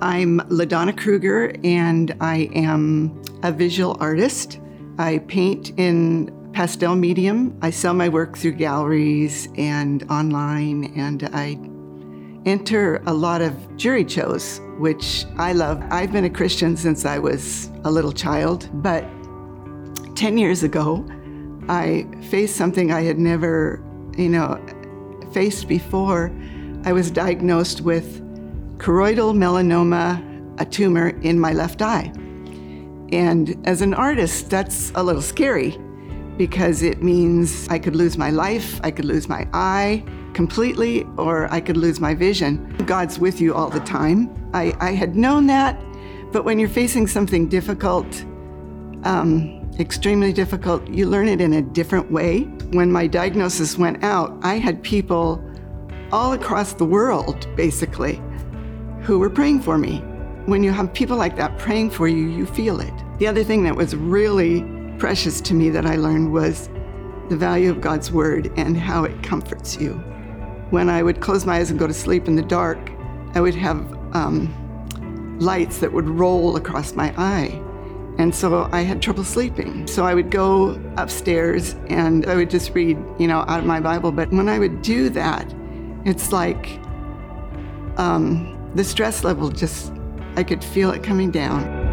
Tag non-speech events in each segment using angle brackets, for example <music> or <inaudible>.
I'm LaDonna Kruger, and I am a visual artist. I paint in pastel medium. I sell my work through galleries and online, and I enter a lot of jury shows, which I love. I've been a Christian since I was a little child, but 10 years ago, I faced something I had never, you know, faced before. I was diagnosed with choroidal melanoma, a tumor in my left eye. And as an artist, that's a little scary because it means I could lose my life, I could lose my eye completely, or I could lose my vision. God's with you all the time. I, I had known that, but when you're facing something difficult, um, extremely difficult, you learn it in a different way. When my diagnosis went out, I had people all across the world, basically, who were praying for me. When you have people like that praying for you, you feel it. The other thing that was really precious to me that I learned was the value of God's word and how it comforts you. When I would close my eyes and go to sleep in the dark, I would have um, lights that would roll across my eye. And so I had trouble sleeping. So I would go upstairs and I would just read, you know, out of my Bible. But when I would do that, it's like um, the stress level just, I could feel it coming down.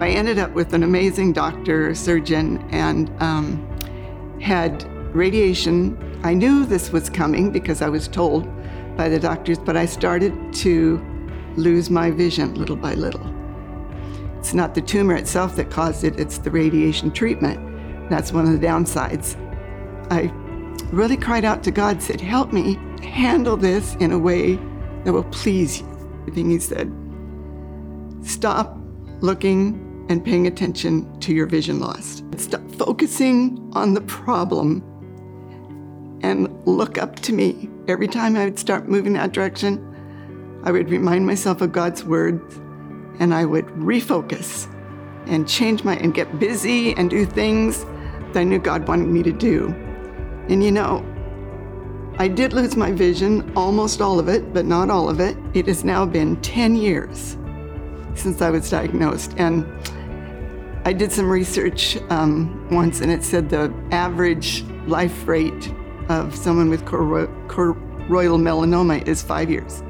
I ended up with an amazing doctor, surgeon, and um, had radiation. I knew this was coming because I was told by the doctors, but I started to lose my vision little by little. It's not the tumor itself that caused it, it's the radiation treatment. That's one of the downsides. I really cried out to God, said, Help me handle this in a way that will please you. I think he said, Stop looking and paying attention to your vision loss. Stop focusing on the problem and look up to me. Every time I would start moving that direction, I would remind myself of God's words and I would refocus and change my and get busy and do things that I knew God wanted me to do. And you know, I did lose my vision, almost all of it, but not all of it. It has now been 10 years since I was diagnosed. And I did some research um, once, and it said the average life rate of someone with choroidal melanoma is five years.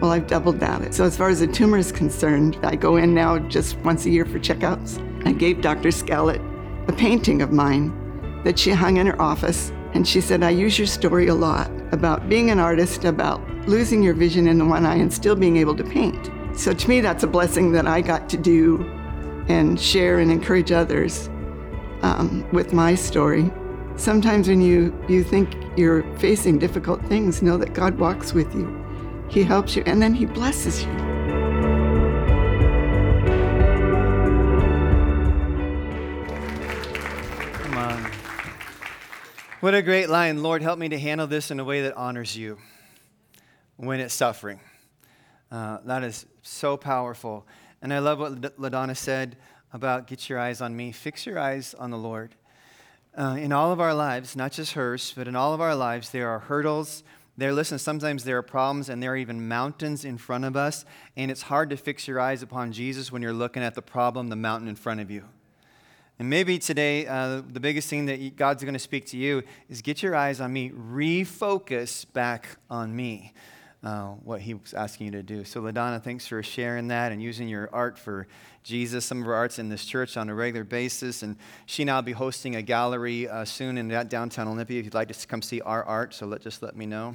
Well, I've doubled that. So, as far as the tumor is concerned, I go in now just once a year for checkups. I gave Dr. Scallett a painting of mine that she hung in her office, and she said, I use your story a lot about being an artist, about losing your vision in the one eye and still being able to paint. So, to me, that's a blessing that I got to do and share and encourage others um, with my story. Sometimes when you, you think you're facing difficult things, know that God walks with you. He helps you, and then He blesses you. What a great line. Lord, help me to handle this in a way that honors you when it's suffering. Uh, that is so powerful. And I love what LaDonna said about get your eyes on me. Fix your eyes on the Lord. Uh, in all of our lives, not just hers, but in all of our lives, there are hurdles. There, listen, sometimes there are problems and there are even mountains in front of us. And it's hard to fix your eyes upon Jesus when you're looking at the problem, the mountain in front of you. And maybe today, uh, the biggest thing that God's going to speak to you is get your eyes on me, refocus back on me uh, what he was asking you to do. So, LaDonna, thanks for sharing that and using your art for Jesus. Some of our art's in this church on a regular basis, and she now will be hosting a gallery uh, soon in downtown Olympia. If you'd like to come see our art, so let, just let me know.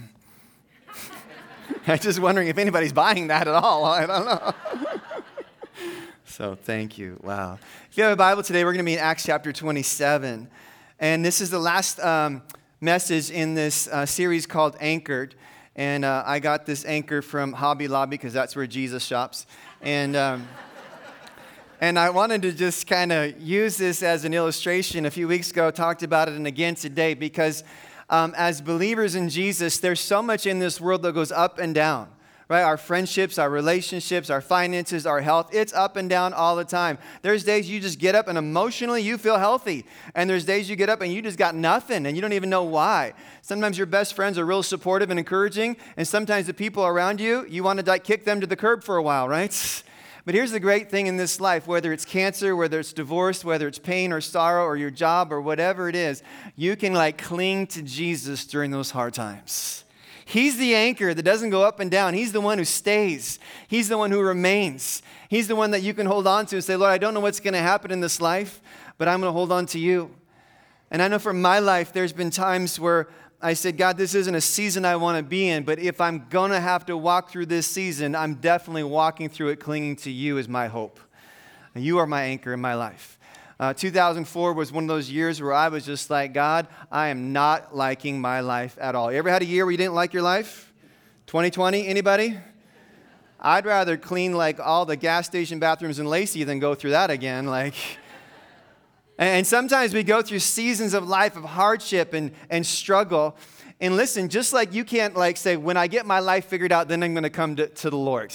<laughs> I'm just wondering if anybody's buying that at all. <laughs> I don't know. <laughs> so, thank you. Wow. If you have a Bible today, we're going to be in Acts chapter 27. And this is the last um, message in this uh, series called Anchored. And uh, I got this anchor from Hobby Lobby because that's where Jesus shops. And, um, <laughs> and I wanted to just kind of use this as an illustration. A few weeks ago, I talked about it, and again today, because um, as believers in Jesus, there's so much in this world that goes up and down right? Our friendships, our relationships, our finances, our health, it's up and down all the time. There's days you just get up and emotionally you feel healthy. And there's days you get up and you just got nothing and you don't even know why. Sometimes your best friends are real supportive and encouraging, and sometimes the people around you, you want to like kick them to the curb for a while, right? <laughs> But here's the great thing in this life whether it's cancer, whether it's divorce, whether it's pain or sorrow or your job or whatever it is, you can like cling to Jesus during those hard times. He's the anchor that doesn't go up and down. He's the one who stays. He's the one who remains. He's the one that you can hold on to and say, Lord, I don't know what's going to happen in this life, but I'm going to hold on to you. And I know for my life, there's been times where I said, God, this isn't a season I want to be in, but if I'm going to have to walk through this season, I'm definitely walking through it clinging to you as my hope. You are my anchor in my life. Uh, 2004 was one of those years where I was just like, God, I am not liking my life at all. You ever had a year where you didn't like your life? 2020, anybody? I'd rather clean like all the gas station bathrooms in Lacey than go through that again. Like, <laughs> and sometimes we go through seasons of life of hardship and, and struggle. And listen, just like you can't like say, when I get my life figured out, then I'm going to come to, to the Lord.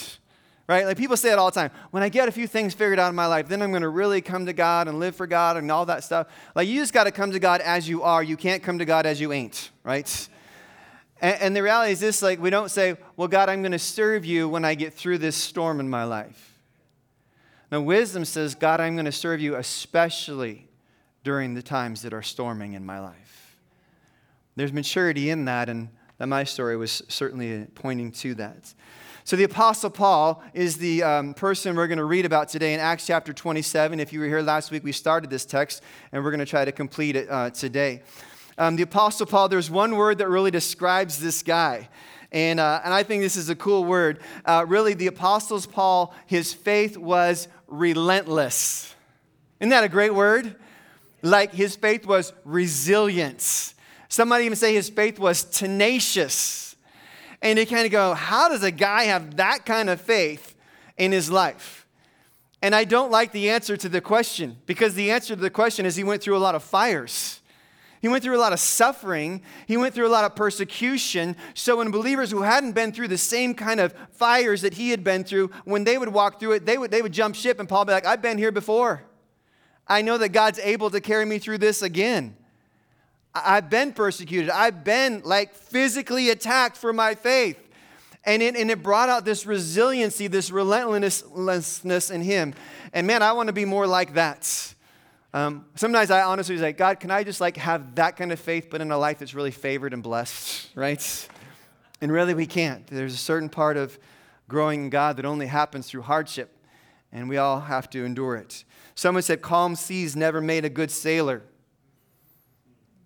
Right? Like people say it all the time. When I get a few things figured out in my life, then I'm going to really come to God and live for God and all that stuff. Like you just got to come to God as you are. You can't come to God as you ain't, right? And, and the reality is this like we don't say, well, God, I'm going to serve you when I get through this storm in my life. Now, wisdom says, God, I'm going to serve you especially during the times that are storming in my life. There's maturity in that, and that my story was certainly pointing to that. So, the Apostle Paul is the um, person we're going to read about today in Acts chapter 27. If you were here last week, we started this text, and we're going to try to complete it uh, today. Um, the Apostle Paul, there's one word that really describes this guy. And, uh, and I think this is a cool word. Uh, really, the Apostles Paul, his faith was relentless. Isn't that a great word? like his faith was resilience. Some might even say his faith was tenacious. And you kind of go, how does a guy have that kind of faith in his life? And I don't like the answer to the question because the answer to the question is he went through a lot of fires. He went through a lot of suffering. He went through a lot of persecution. So, when believers who hadn't been through the same kind of fires that he had been through, when they would walk through it, they would, they would jump ship, and Paul would be like, I've been here before. I know that God's able to carry me through this again. I've been persecuted. I've been like physically attacked for my faith. And it, and it brought out this resiliency, this relentlessness in him. And man, I want to be more like that. Um, sometimes I honestly say, God, can I just like have that kind of faith, but in a life that's really favored and blessed, <laughs> right? And really, we can't. There's a certain part of growing in God that only happens through hardship, and we all have to endure it. Someone said, Calm seas never made a good sailor.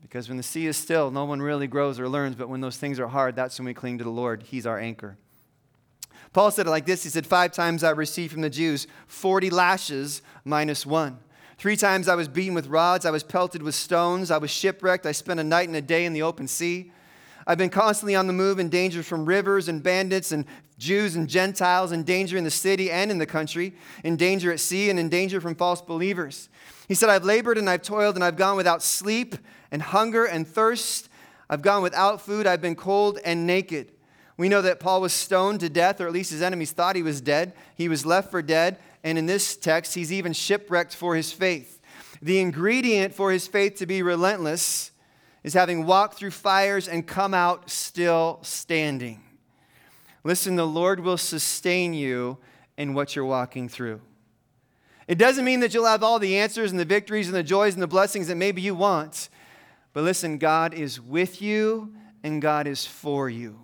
Because when the sea is still, no one really grows or learns, but when those things are hard, that's when we cling to the Lord. He's our anchor. Paul said it like this He said, Five times I received from the Jews 40 lashes minus one. Three times I was beaten with rods. I was pelted with stones. I was shipwrecked. I spent a night and a day in the open sea. I've been constantly on the move in danger from rivers and bandits and Jews and Gentiles, in danger in the city and in the country, in danger at sea, and in danger from false believers. He said, I've labored and I've toiled and I've gone without sleep and hunger and thirst. I've gone without food. I've been cold and naked. We know that Paul was stoned to death, or at least his enemies thought he was dead. He was left for dead. And in this text, he's even shipwrecked for his faith. The ingredient for his faith to be relentless is having walked through fires and come out still standing. Listen, the Lord will sustain you in what you're walking through. It doesn't mean that you'll have all the answers and the victories and the joys and the blessings that maybe you want. But listen, God is with you and God is for you.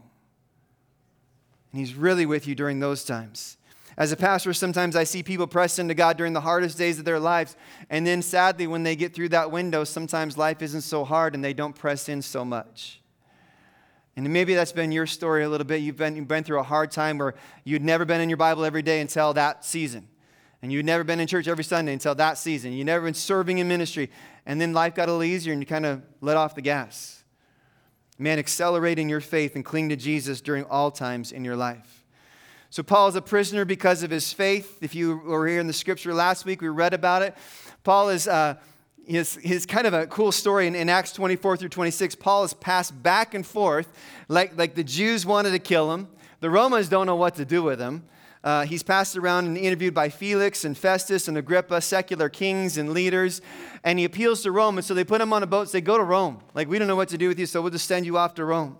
And He's really with you during those times. As a pastor, sometimes I see people press into God during the hardest days of their lives. And then sadly, when they get through that window, sometimes life isn't so hard and they don't press in so much. And maybe that's been your story a little bit. You've been, you've been through a hard time where you'd never been in your Bible every day until that season. And you'd never been in church every Sunday until that season. You'd never been serving in ministry. And then life got a little easier and you kind of let off the gas. Man, accelerating your faith and cling to Jesus during all times in your life. So, Paul is a prisoner because of his faith. If you were here in the scripture last week, we read about it. Paul is. Uh, his, his kind of a cool story in, in, Acts 24 through 26. Paul is passed back and forth, like, like the Jews wanted to kill him, The Romans don't know what to do with him. Uh, he's passed around and interviewed by Felix and Festus and Agrippa, secular kings and leaders, and he appeals to Rome. And so they put him on a boat and say, Go to Rome. Like, we don't know what to do with you, so we'll just send you off to Rome.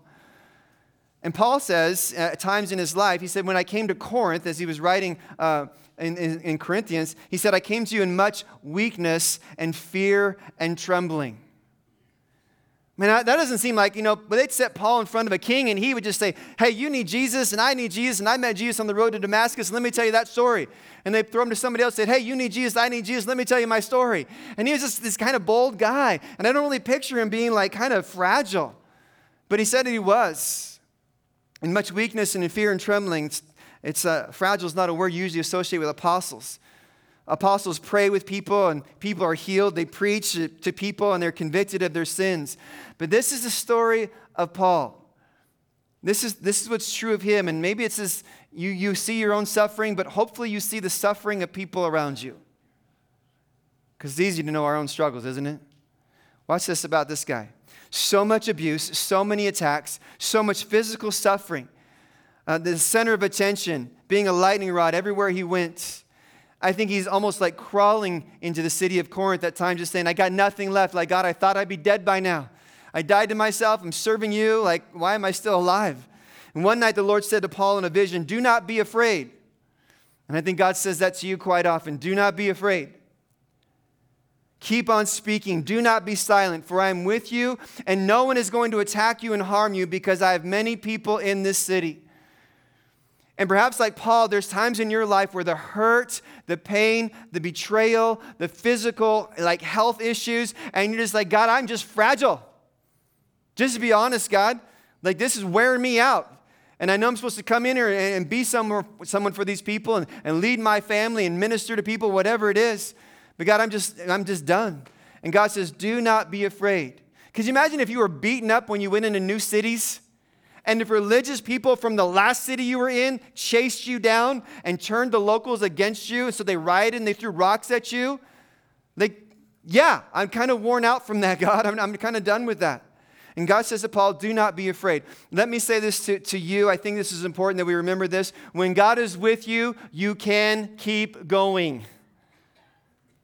And Paul says, at times in his life, he said, When I came to Corinth, as he was writing uh, in, in, in Corinthians, he said, I came to you in much weakness and fear and trembling. I mean, that doesn't seem like, you know, but they'd set Paul in front of a king and he would just say, Hey, you need Jesus and I need Jesus and I met Jesus on the road to Damascus. And Let me tell you that story. And they'd throw him to somebody else and say, Hey, you need Jesus, I need Jesus. Let me tell you my story. And he was just this kind of bold guy. And I don't really picture him being like kind of fragile. But he said that he was. In much weakness and in fear and trembling, it's, it's uh, fragile is not a word usually associated with apostles. Apostles pray with people and people are healed. They preach to people and they're convicted of their sins. But this is the story of Paul. This is, this is what's true of him. And maybe it's this you, you see your own suffering, but hopefully you see the suffering of people around you. Because it's easy to know our own struggles, isn't it? Watch this about this guy. So much abuse, so many attacks, so much physical suffering. Uh, the center of attention, being a lightning rod everywhere he went. I think he's almost like crawling into the city of Corinth at times, just saying, I got nothing left. Like, God, I thought I'd be dead by now. I died to myself. I'm serving you. Like, why am I still alive? And one night the Lord said to Paul in a vision, Do not be afraid. And I think God says that to you quite often. Do not be afraid. Keep on speaking. Do not be silent, for I am with you, and no one is going to attack you and harm you because I have many people in this city. And perhaps, like Paul, there's times in your life where the hurt, the pain, the betrayal, the physical, like health issues, and you're just like, God, I'm just fragile. Just to be honest, God, like this is wearing me out. And I know I'm supposed to come in here and be someone, for these people and, and lead my family and minister to people, whatever it is. But God, I'm just, I'm just done. And God says, do not be afraid. Because you imagine if you were beaten up when you went into new cities? And if religious people from the last city you were in chased you down and turned the locals against you, and so they rioted and they threw rocks at you, like, yeah, I'm kind of worn out from that, <laughs> God. I'm, I'm kind of done with that. And God says to Paul, do not be afraid. Let me say this to, to you. I think this is important that we remember this. When God is with you, you can keep going.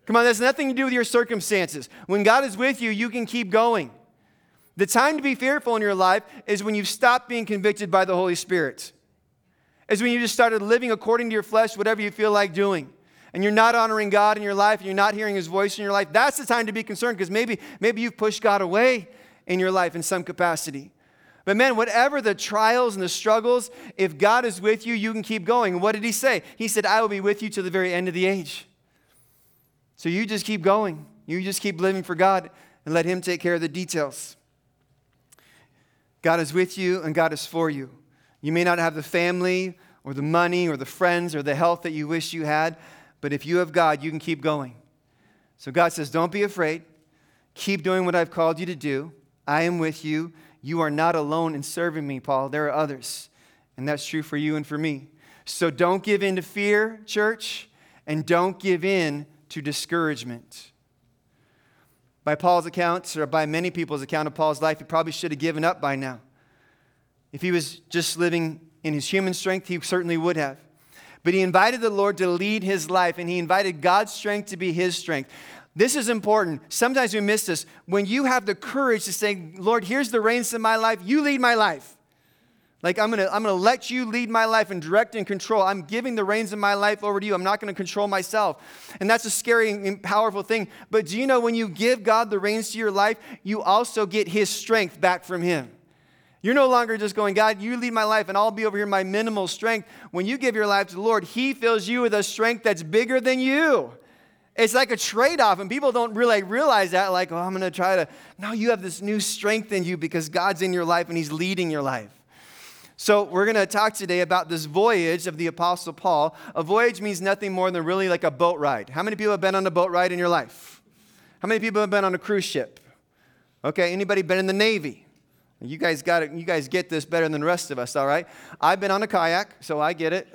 Come on, that's nothing to do with your circumstances. When God is with you, you can keep going. The time to be fearful in your life is when you've stopped being convicted by the Holy Spirit. Is when you just started living according to your flesh, whatever you feel like doing. And you're not honoring God in your life, and you're not hearing His voice in your life. That's the time to be concerned because maybe, maybe you've pushed God away in your life in some capacity. But man, whatever the trials and the struggles, if God is with you, you can keep going. What did He say? He said, I will be with you to the very end of the age. So you just keep going. You just keep living for God and let Him take care of the details. God is with you and God is for you. You may not have the family or the money or the friends or the health that you wish you had, but if you have God, you can keep going. So God says, Don't be afraid. Keep doing what I've called you to do. I am with you. You are not alone in serving me, Paul. There are others. And that's true for you and for me. So don't give in to fear, church, and don't give in to discouragement. By Paul's accounts, or by many people's account of Paul's life, he probably should have given up by now. If he was just living in his human strength, he certainly would have. But he invited the Lord to lead his life, and he invited God's strength to be his strength. This is important. Sometimes we miss this. When you have the courage to say, Lord, here's the reins of my life, you lead my life. Like, I'm gonna, I'm gonna let you lead my life and direct and control. I'm giving the reins of my life over to you. I'm not gonna control myself. And that's a scary and powerful thing. But do you know when you give God the reins to your life, you also get his strength back from him? You're no longer just going, God, you lead my life and I'll be over here my minimal strength. When you give your life to the Lord, He fills you with a strength that's bigger than you. It's like a trade off, and people don't really realize that. Like, oh, I'm going to try to. No, you have this new strength in you because God's in your life and He's leading your life. So, we're going to talk today about this voyage of the Apostle Paul. A voyage means nothing more than really like a boat ride. How many people have been on a boat ride in your life? How many people have been on a cruise ship? Okay, anybody been in the Navy? You guys got it. You guys get this better than the rest of us, all right? I've been on a kayak, so I get it. <laughs>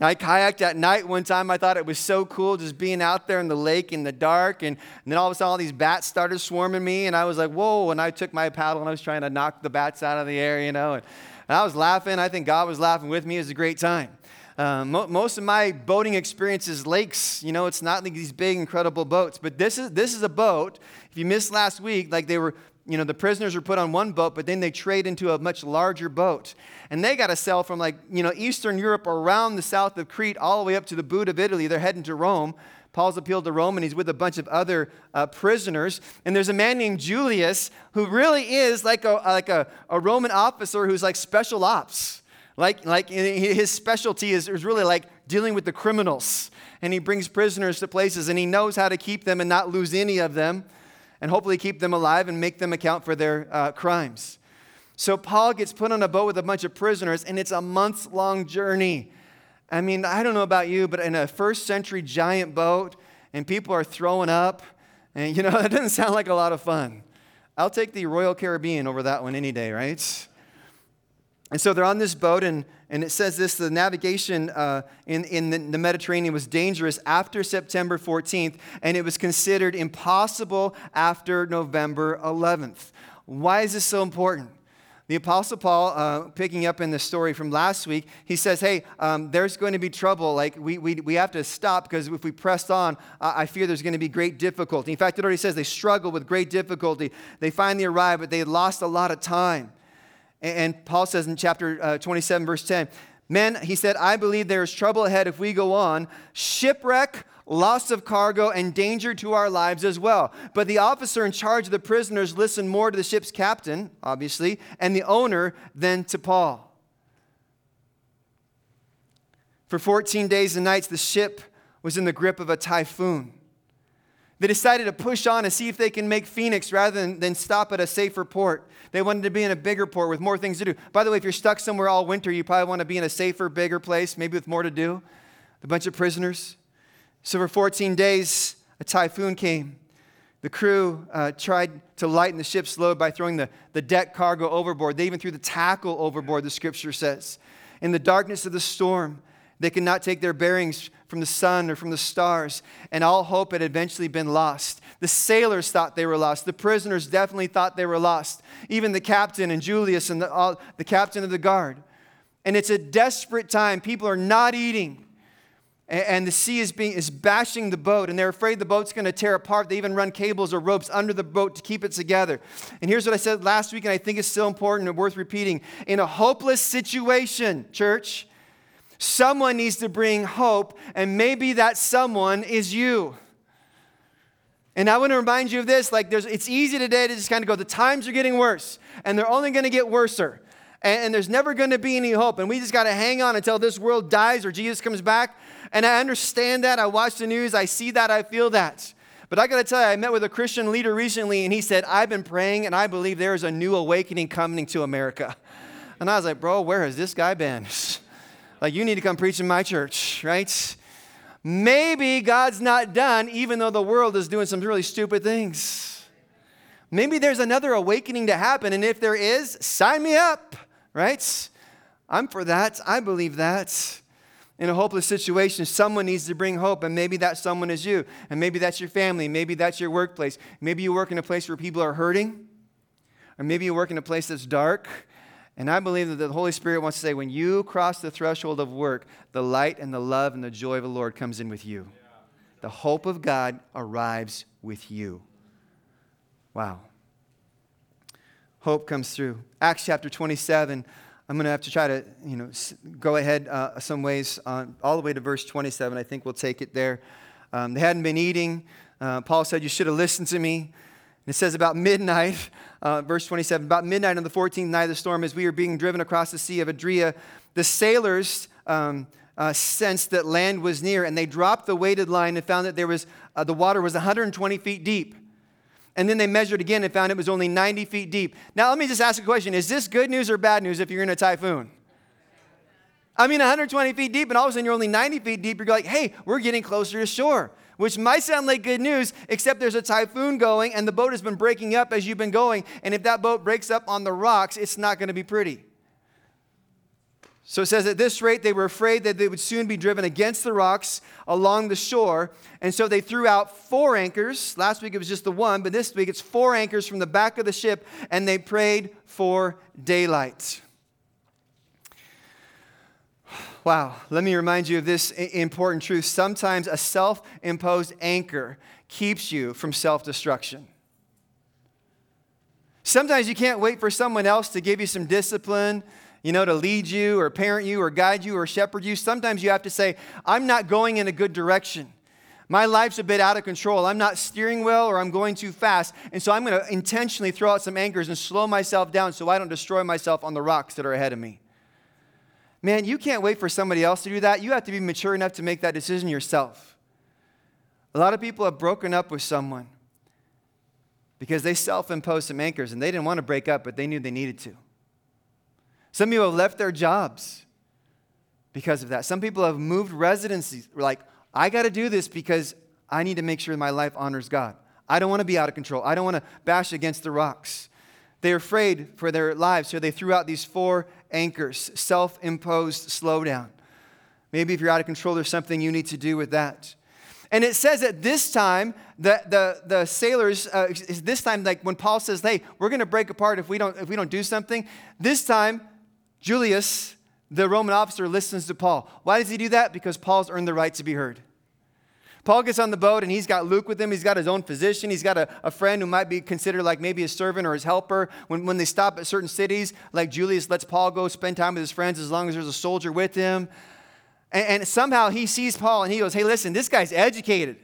I kayaked at night one time. I thought it was so cool just being out there in the lake in the dark. And, and then all of a sudden, all these bats started swarming me. And I was like, whoa. And I took my paddle and I was trying to knock the bats out of the air, you know. And, and I was laughing. I think God was laughing with me. It was a great time. Uh, mo- most of my boating experience is lakes. You know, it's not like these big, incredible boats. But this is, this is a boat. If you missed last week, like they were you know, the prisoners are put on one boat, but then they trade into a much larger boat. And they got to sail from like, you know, Eastern Europe around the south of Crete all the way up to the boot of Italy. They're heading to Rome. Paul's appealed to Rome and he's with a bunch of other uh, prisoners. And there's a man named Julius who really is like a, like a, a Roman officer who's like special ops. Like, like his specialty is, is really like dealing with the criminals. And he brings prisoners to places and he knows how to keep them and not lose any of them and hopefully keep them alive and make them account for their uh, crimes. So Paul gets put on a boat with a bunch of prisoners, and it's a months long journey. I mean, I don't know about you, but in a first century giant boat, and people are throwing up, and you know, <laughs> that doesn't sound like a lot of fun. I'll take the Royal Caribbean over that one any day, right? And so they're on this boat, and, and it says this the navigation uh, in, in the, the Mediterranean was dangerous after September 14th, and it was considered impossible after November 11th. Why is this so important? The Apostle Paul, uh, picking up in the story from last week, he says, Hey, um, there's going to be trouble. Like, we, we, we have to stop because if we press on, uh, I fear there's going to be great difficulty. In fact, it already says they struggle with great difficulty. They finally arrive, but they lost a lot of time. And Paul says in chapter uh, 27, verse 10, Men, he said, I believe there is trouble ahead if we go on, shipwreck, loss of cargo, and danger to our lives as well. But the officer in charge of the prisoners listened more to the ship's captain, obviously, and the owner than to Paul. For 14 days and nights, the ship was in the grip of a typhoon. They decided to push on and see if they can make Phoenix rather than, than stop at a safer port. They wanted to be in a bigger port with more things to do. By the way, if you're stuck somewhere all winter, you probably want to be in a safer, bigger place, maybe with more to do. A bunch of prisoners. So for 14 days, a typhoon came. The crew uh, tried to lighten the ship's load by throwing the, the deck cargo overboard. They even threw the tackle overboard, the scripture says. In the darkness of the storm, they could not take their bearings from the sun or from the stars, and all hope had eventually been lost. The sailors thought they were lost. The prisoners definitely thought they were lost. Even the captain and Julius and the, all, the captain of the guard. And it's a desperate time. People are not eating. And, the sea is, being, is bashing the boat, and they're afraid the boat's going to tear apart. They even run cables or ropes under the boat to keep it together. And here's what I said last week, and I think it's still important and worth repeating. In a hopeless situation, church, Someone needs to bring hope, and maybe that someone is you. And I want to remind you of this like, there's, it's easy today to just kind of go, the times are getting worse, and they're only going to get worser. And, and there's never going to be any hope. And we just got to hang on until this world dies or Jesus comes back. And I understand that. I watch the news, I see that, I feel that. But I got to tell you, I met with a Christian leader recently, and he said, I've been praying, and I believe there is a new awakening coming to America. And I was like, bro, where has this guy been? <laughs> Like, you need to come preach in my church, right? Maybe God's not done, even though the world is doing some really stupid things. Maybe there's another awakening to happen, and if there is, sign me up, right? I'm for that. I believe that. In a hopeless situation, someone needs to bring hope, and maybe that someone is you, and maybe that's your family, maybe that's your workplace. Maybe you work in a place where people are hurting, or maybe you work in a place that's dark, and I believe that the Holy Spirit wants to say, when you cross the threshold of work, the light and the love and the joy of the Lord comes in with you. The hope of God arrives with you. Wow. Hope comes through. Acts chapter 27. I'm going to have to try to, you know, go ahead uh, some ways on, all the way to verse 27. I think we'll take it there. Um, they hadn't been eating. Uh, Paul said, You should have listened to me. It says about midnight, uh, verse 27, about midnight on the 14th night of the storm, as we were being driven across the Sea of Adria, the sailors um, uh, sensed that land was near, and they dropped the weighted line and found that there was, uh, the water was 120 feet deep. And then they measured again and found it was only 90 feet deep. Now, let me just ask a question Is this good news or bad news if you're in a typhoon? I mean, 120 feet deep, and all of a sudden you're only 90 feet deep. You're like, hey, we're getting closer to shore which might sound like good news, except there's a typhoon going and the boat has been breaking up as you've been going. And if that boat breaks up on the rocks, it's not going to be pretty. So it says at this rate, they were afraid that they would soon be driven against the rocks along the shore. And so they threw out four anchors. Last week it was just the one, but this week it's four anchors from the back of the ship, and they prayed for daylight. Wow, let me remind you of this important truth. Sometimes a self imposed anchor keeps you from self destruction. Sometimes you can't wait for someone else to give you some discipline, you know, to lead you or parent you or guide you or shepherd you. Sometimes you have to say, I'm not going in a good direction. My life's a bit out of control. I'm not steering well or I'm going too fast. And so I'm going to intentionally throw out some anchors and slow myself down so I don't destroy myself on the rocks that are ahead of me. Man, you can't wait for somebody else to do that. You have to be mature enough to make that decision yourself. A lot of people have broken up with someone because they self imposed some anchors and they didn't want to break up, but they knew they needed to. Some people have left their jobs because of that. Some people have moved residencies. Like, I got to do this because I need to make sure my life honors God. I don't want to be out of control. I don't want to bash against the rocks. They're afraid for their lives, so they threw out these four anchors self imposed slowdown. Maybe if you're out of control, there's something you need to do with that. And it says at this time, that the, the sailors, uh, is this time, like when Paul says, hey, we're going to break apart if we, don't, if we don't do something, this time, Julius, the Roman officer, listens to Paul. Why does he do that? Because Paul's earned the right to be heard. Paul gets on the boat and he's got Luke with him. He's got his own physician. He's got a, a friend who might be considered like maybe a servant or his helper. When, when they stop at certain cities, like Julius lets Paul go spend time with his friends as long as there's a soldier with him. And, and somehow he sees Paul and he goes, Hey, listen, this guy's educated.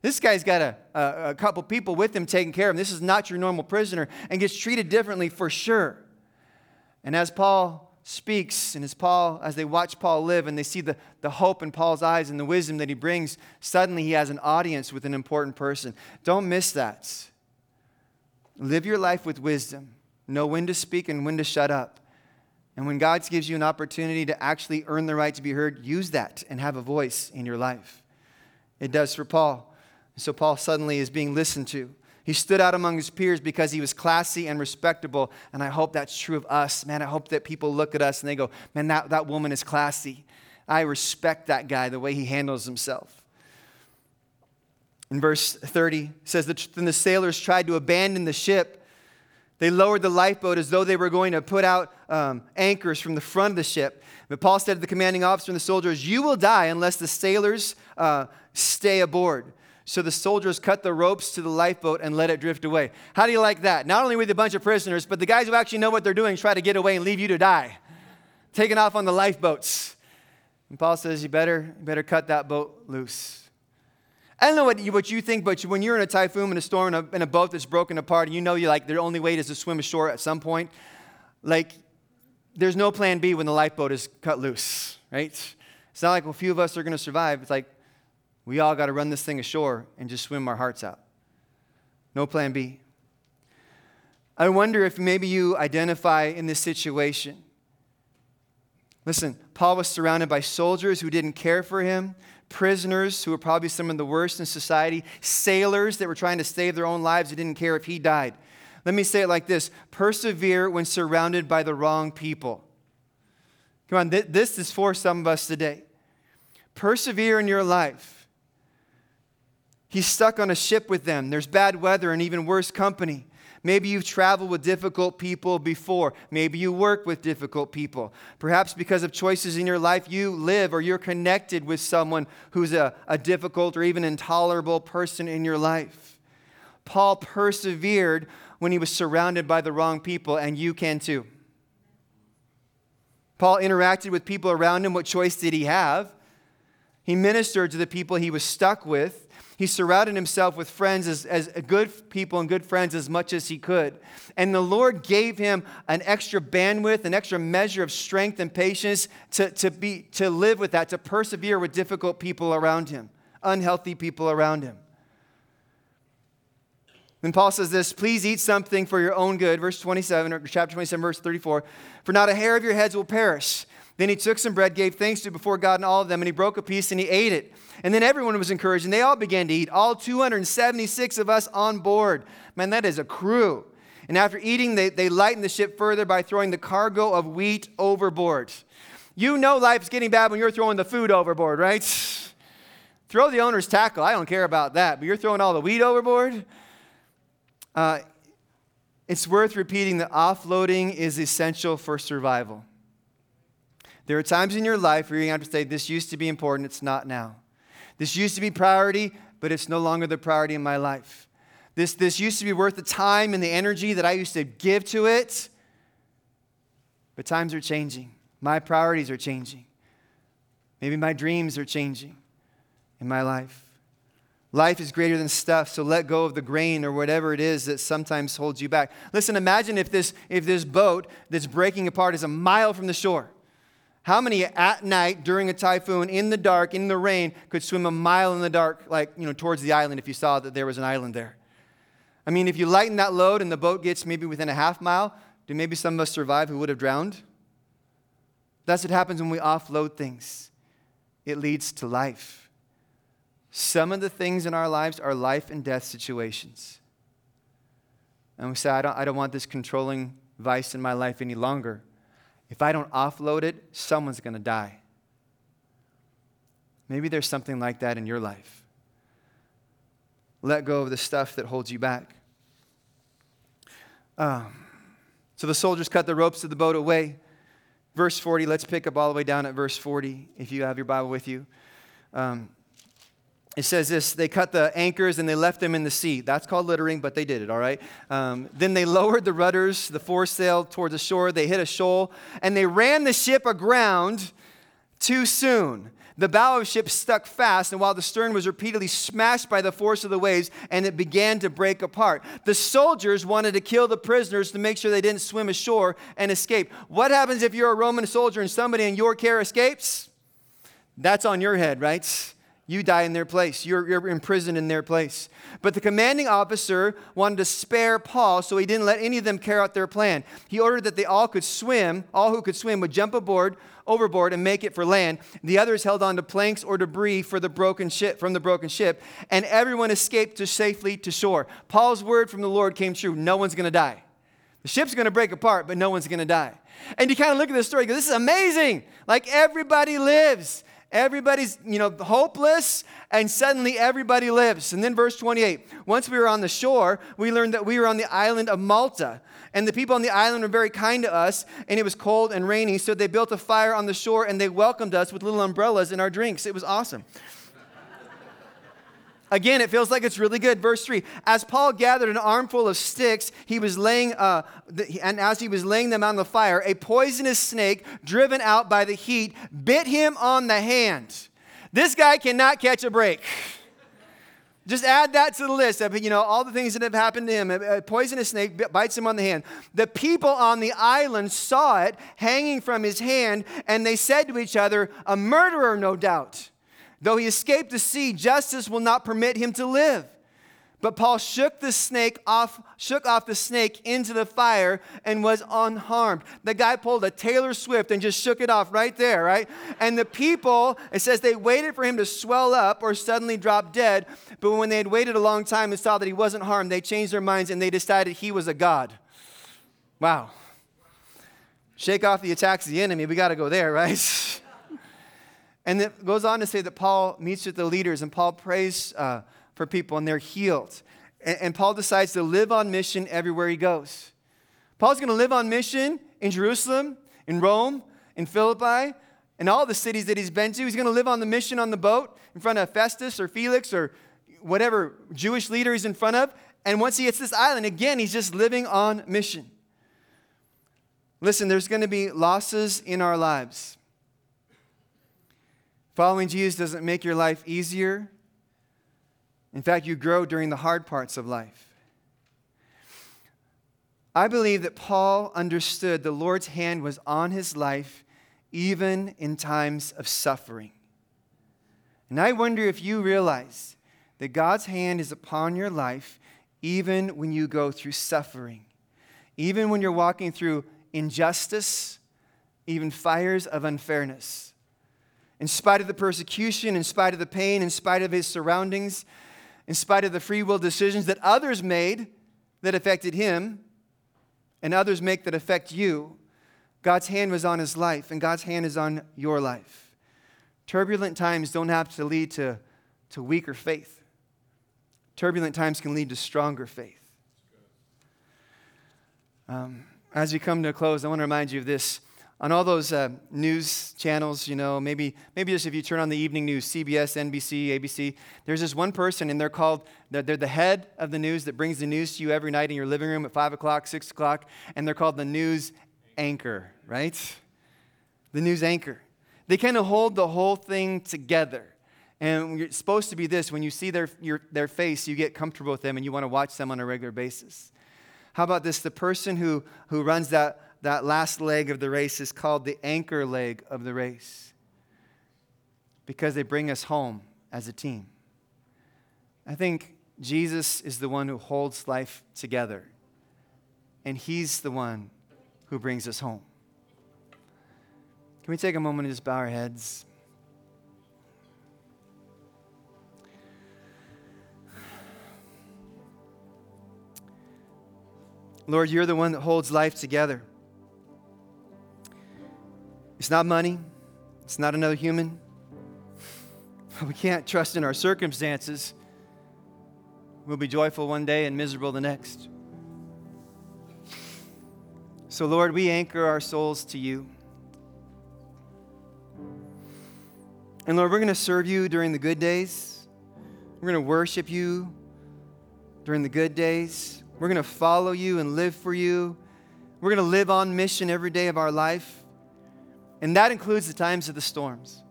This guy's got a, a, a couple people with him taking care of him. This is not your normal prisoner and gets treated differently for sure. And as Paul speaks and as Paul, as they watch Paul live and they see the, the hope in Paul's eyes and the wisdom that he brings, suddenly he has an audience with an important person. Don't miss that. Live your life with wisdom. Know when to speak and when to shut up. And when God gives you an opportunity to actually earn the right to be heard, use that and have a voice in your life. It does for Paul. So Paul suddenly is being listened to. He stood out among his peers because he was classy and respectable. And I hope that's true of us. Man, I hope that people look at us and they go, man, that, that woman is classy. I respect that guy, the way he handles himself. In verse 30, says that then the sailors tried to abandon the ship. They lowered the lifeboat as though they were going to put out um, anchors from the front of the ship. But Paul said to the commanding officer and the soldiers, You will die unless the sailors uh, stay aboard. So the soldiers cut the ropes to the lifeboat and let it drift away. How do you like that? Not only with a bunch of prisoners, but the guys who actually know what they're doing try to get away and leave you to die, taking off on the lifeboats. And Paul says, You better, you better cut that boat loose. I don't know what you, what you think, but when you're in a typhoon, in a storm, in a, in a boat that's broken apart, and you know you like the only way is to swim ashore at some point, like there's no plan B when the lifeboat is cut loose, right? It's not like well, a few of us are going to survive. It's like we all got to run this thing ashore and just swim our hearts out. No plan B. I wonder if maybe you identify in this situation. Listen, Paul was surrounded by soldiers who didn't care for him, prisoners who were probably some of the worst in society, sailors that were trying to save their own lives who didn't care if he died. Let me say it like this persevere when surrounded by the wrong people. Come on, th- this is for some of us today. Persevere in your life He's stuck on a ship with them. There's bad weather and even worse company. Maybe you've traveled with difficult people before. Maybe you work with difficult people. Perhaps because of choices in your life, you live or you're connected with someone who's a, a difficult or even intolerable person in your life. Paul persevered when he was surrounded by the wrong people, and you can too. Paul interacted with people around him. What choice did he have? He ministered to the people he was stuck with. He surrounded himself with friends, as, as good people and good friends, as much as he could. And the Lord gave him an extra bandwidth, an extra measure of strength and patience to, to, be, to live with that, to persevere with difficult people around him, unhealthy people around him. Then Paul says this, please eat something for your own good, verse 27, or chapter 27, verse 34. For not a hair of your heads will perish. Then he took some bread, gave thanks to before God and all of them, and he broke a piece and he ate it. And then everyone was encouraged, and they all began to eat, all 276 of us on board. Man, that is a crew. And after eating, they, they lightened the ship further by throwing the cargo of wheat overboard. You know life's getting bad when you're throwing the food overboard, right? <laughs> Throw the owner's tackle. I don't care about that. But you're throwing all the wheat overboard? Uh, it's worth repeating that offloading is essential for survival. There are times in your life where to have to say, This used to be important, it's not now. This used to be priority, but it's no longer the priority in my life. This, this used to be worth the time and the energy that I used to give to it, but times are changing. My priorities are changing. Maybe my dreams are changing in my life. Life is greater than stuff, so let go of the grain or whatever it is that sometimes holds you back. Listen, imagine if this, if this boat that's breaking apart is a mile from the shore. How many at night during a typhoon, in the dark, in the rain, could swim a mile in the dark, like, you know, towards the island if you saw that there was an island there? I mean, if you lighten that load and the boat gets maybe within a half mile, do maybe some of us survive who would have drowned? That's what happens when we offload things. It leads to life. Some of the things in our lives are life and death situations. And we say, I don't, I don't want this controlling vice in my life any longer. If I don't offload it, someone's going to die. Maybe there's something like that in your life. Let go of the stuff that holds you back. Um, so the soldiers cut the ropes of the boat away. Verse 40, let's pick up all the way down at verse 40 if you have your Bible with you. Um, it says this they cut the anchors and they left them in the sea. That's called littering, but they did it, all right? Um, then they lowered the rudders, the foresail towards the shore. They hit a shoal and they ran the ship aground too soon. The bow of ship stuck fast, and while the stern was repeatedly smashed by the force of the waves, and it began to break apart. The soldiers wanted to kill the prisoners to make sure they didn't swim ashore and escape. What happens if you're a Roman soldier and somebody in your care escapes? That's on your head, right? You die in their place. You're, you're imprisoned in their place. But the commanding officer wanted to spare Paul, so he didn't let any of them carry out their plan. He ordered that they all could swim, all who could swim would jump aboard, overboard, and make it for land. The others held on to planks or debris for the broken ship, from the broken ship, and everyone escaped to safely to shore. Paul's word from the Lord came true. No one's going to die. The ship's going to break apart, but no one's going to die. And you kind of look at this story, go, this is amazing. Like everybody lives. Everybody's, you know, hopeless, and suddenly everybody lives. And then verse 28 once we were on the shore, we learned that we were on the island of Malta. And the people on the island were very kind to us, and it was cold and rainy, so they built a fire on the shore and they welcomed us with little umbrellas and our drinks. It was awesome. Again, it feels like it's really good. Verse 3 As Paul gathered an armful of sticks, he was laying, uh, and as he was laying them on the fire, a poisonous snake, driven out by the heat, bit him on the hand. This guy cannot catch a break. Just add that to the list of you know all the things that have happened to him. A poisonous snake bites him on the hand. The people on the island saw it hanging from his hand, and they said to each other, "A murderer, no doubt." Though he escaped the sea, justice will not permit him to live. But Paul shook the snake off, shook off the snake into the fire and was unharmed. The guy pulled a Taylor Swift and just shook it off right there, right? And the people, it says they waited for him to swell up or suddenly drop dead. But when they had waited a long time and saw that he wasn't harmed, they changed their minds and they decided he was a god. Wow. Shake off the attacks of the enemy. We got to go there, right? <laughs> And it goes on to say that Paul meets with the leaders and Paul prays uh, for people and they're healed. And, and Paul decides to live on mission everywhere he goes. Paul's going to live on mission in Jerusalem, in Rome, in Philippi, in all the cities that he's been to. He's going to live on the mission on the boat in front of Festus or Felix or whatever Jewish leader he's in front of. And once he hits this island, again, he's just living on mission. Listen, there's going to be losses in our lives. Following Jesus doesn't make your life easier. In fact, you grow during the hard parts of life. I believe that Paul understood the Lord's hand was on his life even in times of suffering. And I wonder if you realize that God's hand is upon your life even when you go through suffering, even when you're walking through injustice, even fires of unfairness in spite of the persecution, in spite of the pain, in spite of his surroundings, in spite of the free will decisions that others made that affected him and others make that affect you, God's hand was on his life, and God's hand is on your life. Turbulent times don't have to lead to, to weaker faith, turbulent times can lead to stronger faith. Um, as we come to a close, I want to remind you of this. On all those uh, news channels, you know, maybe, maybe just if you turn on the evening news, CBS, NBC, ABC, there's this one person, and they're called, they're, they're the head of the news that brings the news to you every night in your living room at 5 o'clock, 6 o'clock, and they're called the news anchor, right? The news anchor. They kind of hold the whole thing together. And it's supposed to be this when you see their, your, their face, you get comfortable with them and you want to watch them on a regular basis. How about this? The person who, who runs that, that last leg of the race is called the anchor leg of the race because they bring us home as a team. I think Jesus is the one who holds life together, and He's the one who brings us home. Can we take a moment and just bow our heads? Lord, you're the one that holds life together. It's not money, it's not another human. <laughs> We can't trust in our circumstances. We'll be joyful one day and miserable the next. So, Lord, we anchor our souls to you. And Lord, we're going to serve you during the good days. We're going to worship you during the good days. We're going to follow you and live for you. We're going to live on mission every day of our life. And that includes the times of the storms.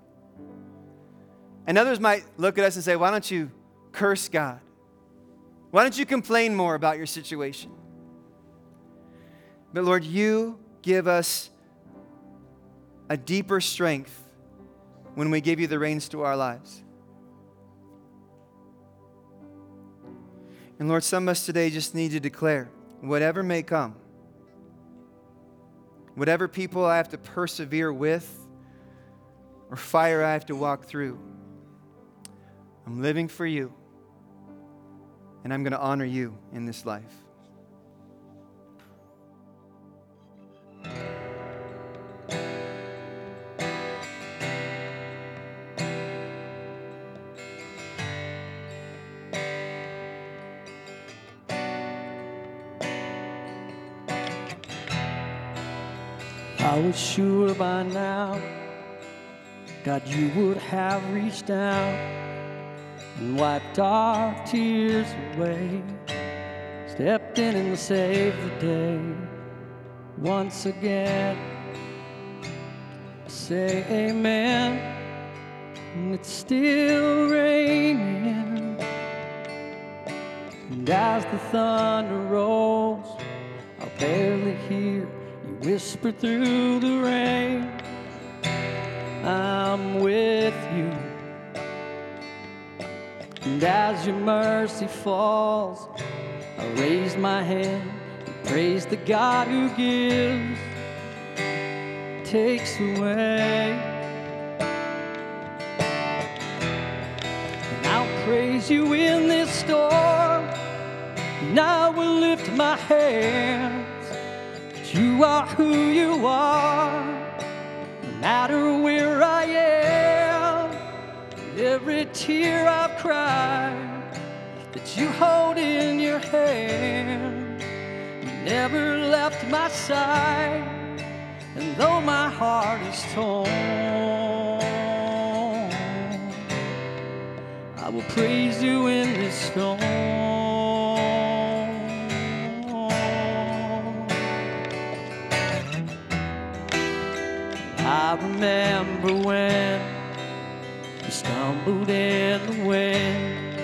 And others might look at us and say, Why don't you curse God? Why don't you complain more about your situation? But Lord, you give us a deeper strength when we give you the reins to our lives. And Lord, some of us today just need to declare whatever may come, whatever people I have to persevere with, or fire I have to walk through, I'm living for you, and I'm going to honor you in this life. Was sure by now, God, you would have reached out and wiped our tears away, stepped in and saved the day once again. Say amen, and it's still raining. And as the thunder rolls, I'll barely hear whisper through the rain. I'm with you. And as your mercy falls, I raise my hand and praise the God who gives, takes away. And I'll praise you in this storm, and I will lift my hands. You are who you are, no matter where I am. Every tear I've cried that you hold in your hand. You never left my side, and though my heart is torn, I will praise you in this storm. I remember when you stumbled in the wind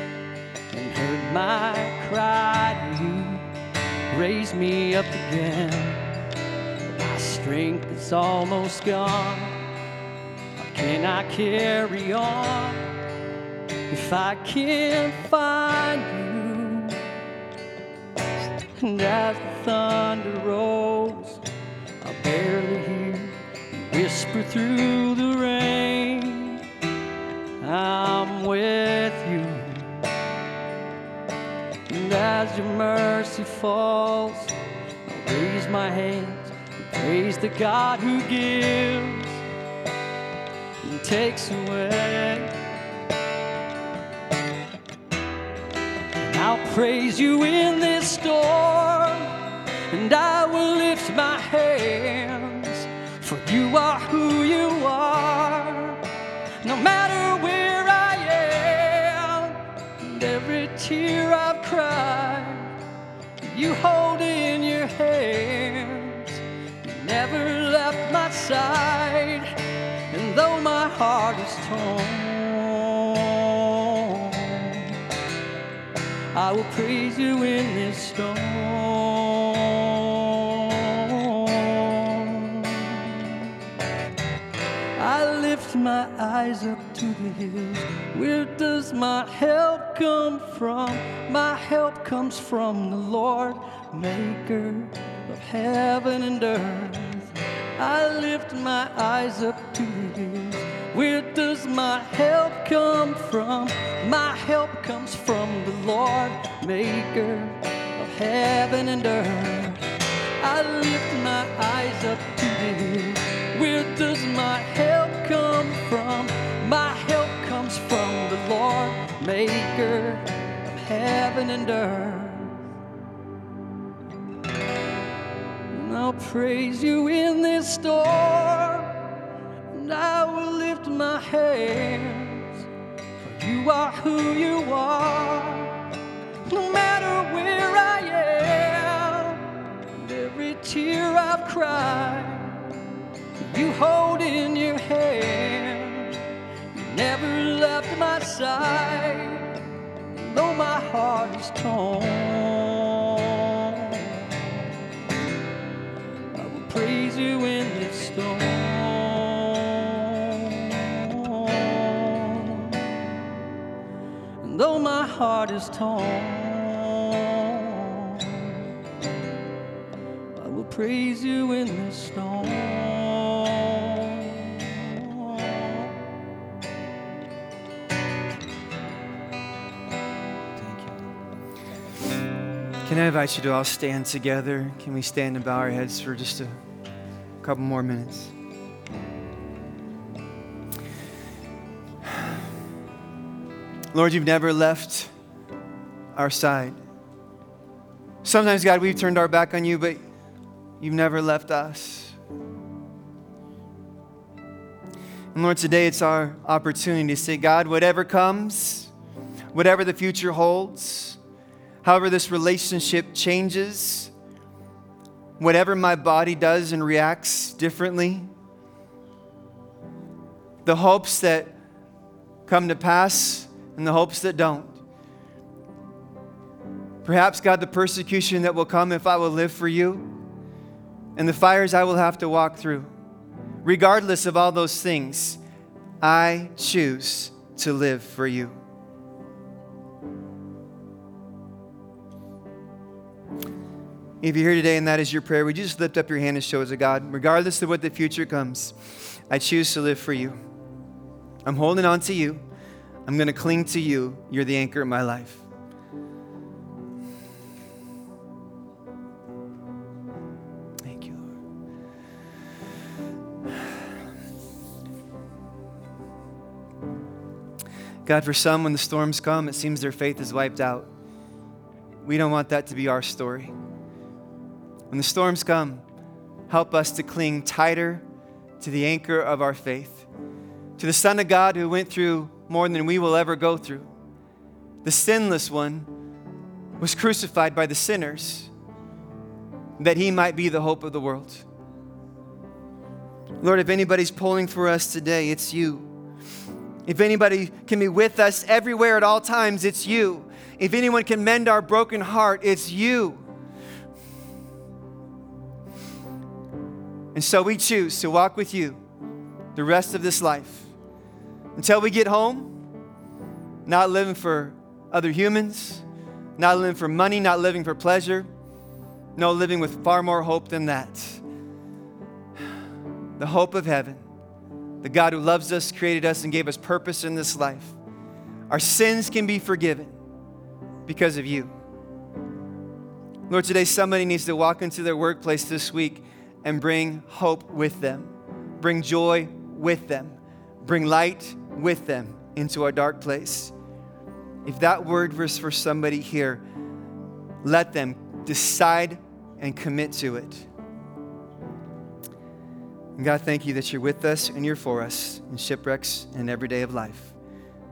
and heard my cry. You raised me up again. My strength is almost gone. How can I carry on if I can't find you? And as the thunder rolls, I barely whisper through the rain. I'm with you. And as your mercy falls, I raise my hands and Praise the God who gives and takes away. I'll praise you in this storm, and I are who you are. No matter where I am, and every tear I've cried, you hold in your hands. You never left my side, and though my heart is torn. I will praise you in this storm. Lift my eyes up to the hills. Where does my help come from? My help comes from the Lord, maker of heaven and earth. I lift my eyes up to the hills. Where does my help come from? My help comes from the Lord, maker of heaven and earth. I lift my eyes up to the hills. Where does my help come from? My help comes from the Lord, maker of heaven and earth. And I'll praise you in this storm, and I will lift my hands, for you are who you are. No matter where I am, and every tear I've cried, you hold in your hand. You never left my side, though my heart is torn. I will praise you in the storm. And though my heart is torn, I will praise you in this storm. Can I invite you to all stand together? Can we stand and bow our heads for just a couple more minutes? Lord, you've never left our side. Sometimes, God, we've turned our back on you, but you've never left us. And Lord, today it's our opportunity to say, God, whatever comes, whatever the future holds, however this relationship changes, whatever my body does and reacts differently, the hopes that come to pass and the hopes that don't. Perhaps, God, the persecution that will come if I will live for you, and the fires I will have to walk through. Regardless of all those things, I choose to live for you. If you're here today and that is your prayer, would you just lift up your hand and show us to God, regardless of what the future comes, I choose to live for you. I'm holding on to you. I'm going to cling to you. You're the anchor of my life. Thank you, Lord. God, for some, when the storms come, it seems their faith is wiped out. We don't want that to be our story. When the storms come, help us to cling tighter to the anchor of our faith, to the Son of God who went through more than we will ever go through. The sinless one was crucified by the sinners that he might be the hope of the world. Lord, if anybody's pulling for us today, it's you. If anybody can be with us everywhere at all times, it's you. If anyone can mend our broken heart, it's you. And so we choose to walk with you the rest of this life until we get home, not living for other humans, not living for money, not living for pleasure, no, living with far more hope than that. The hope of heaven, the God who loves us, created us, and gave us purpose in this life. Our sins can be forgiven because of you. Lord, today somebody needs to walk into their workplace this week and bring hope with them, bring joy with them, bring light with them into our dark place. If that word was for somebody here, let them decide and commit to it. And God, thank you that you're with us and you're for us in shipwrecks and every day of life.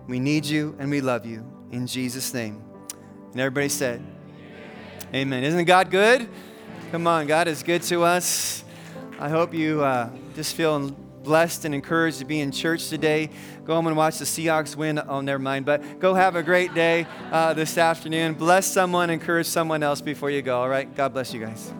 We need you and we love you in Jesus' name. And everybody said, Amen. Isn't God good? Come on, God is good to us. I hope you uh, just feel blessed and encouraged to be in church today. Go home and watch the Seahawks win. Oh, never mind. But go have a great day uh, this afternoon. Bless someone, encourage someone else before you go. All right? God bless you guys.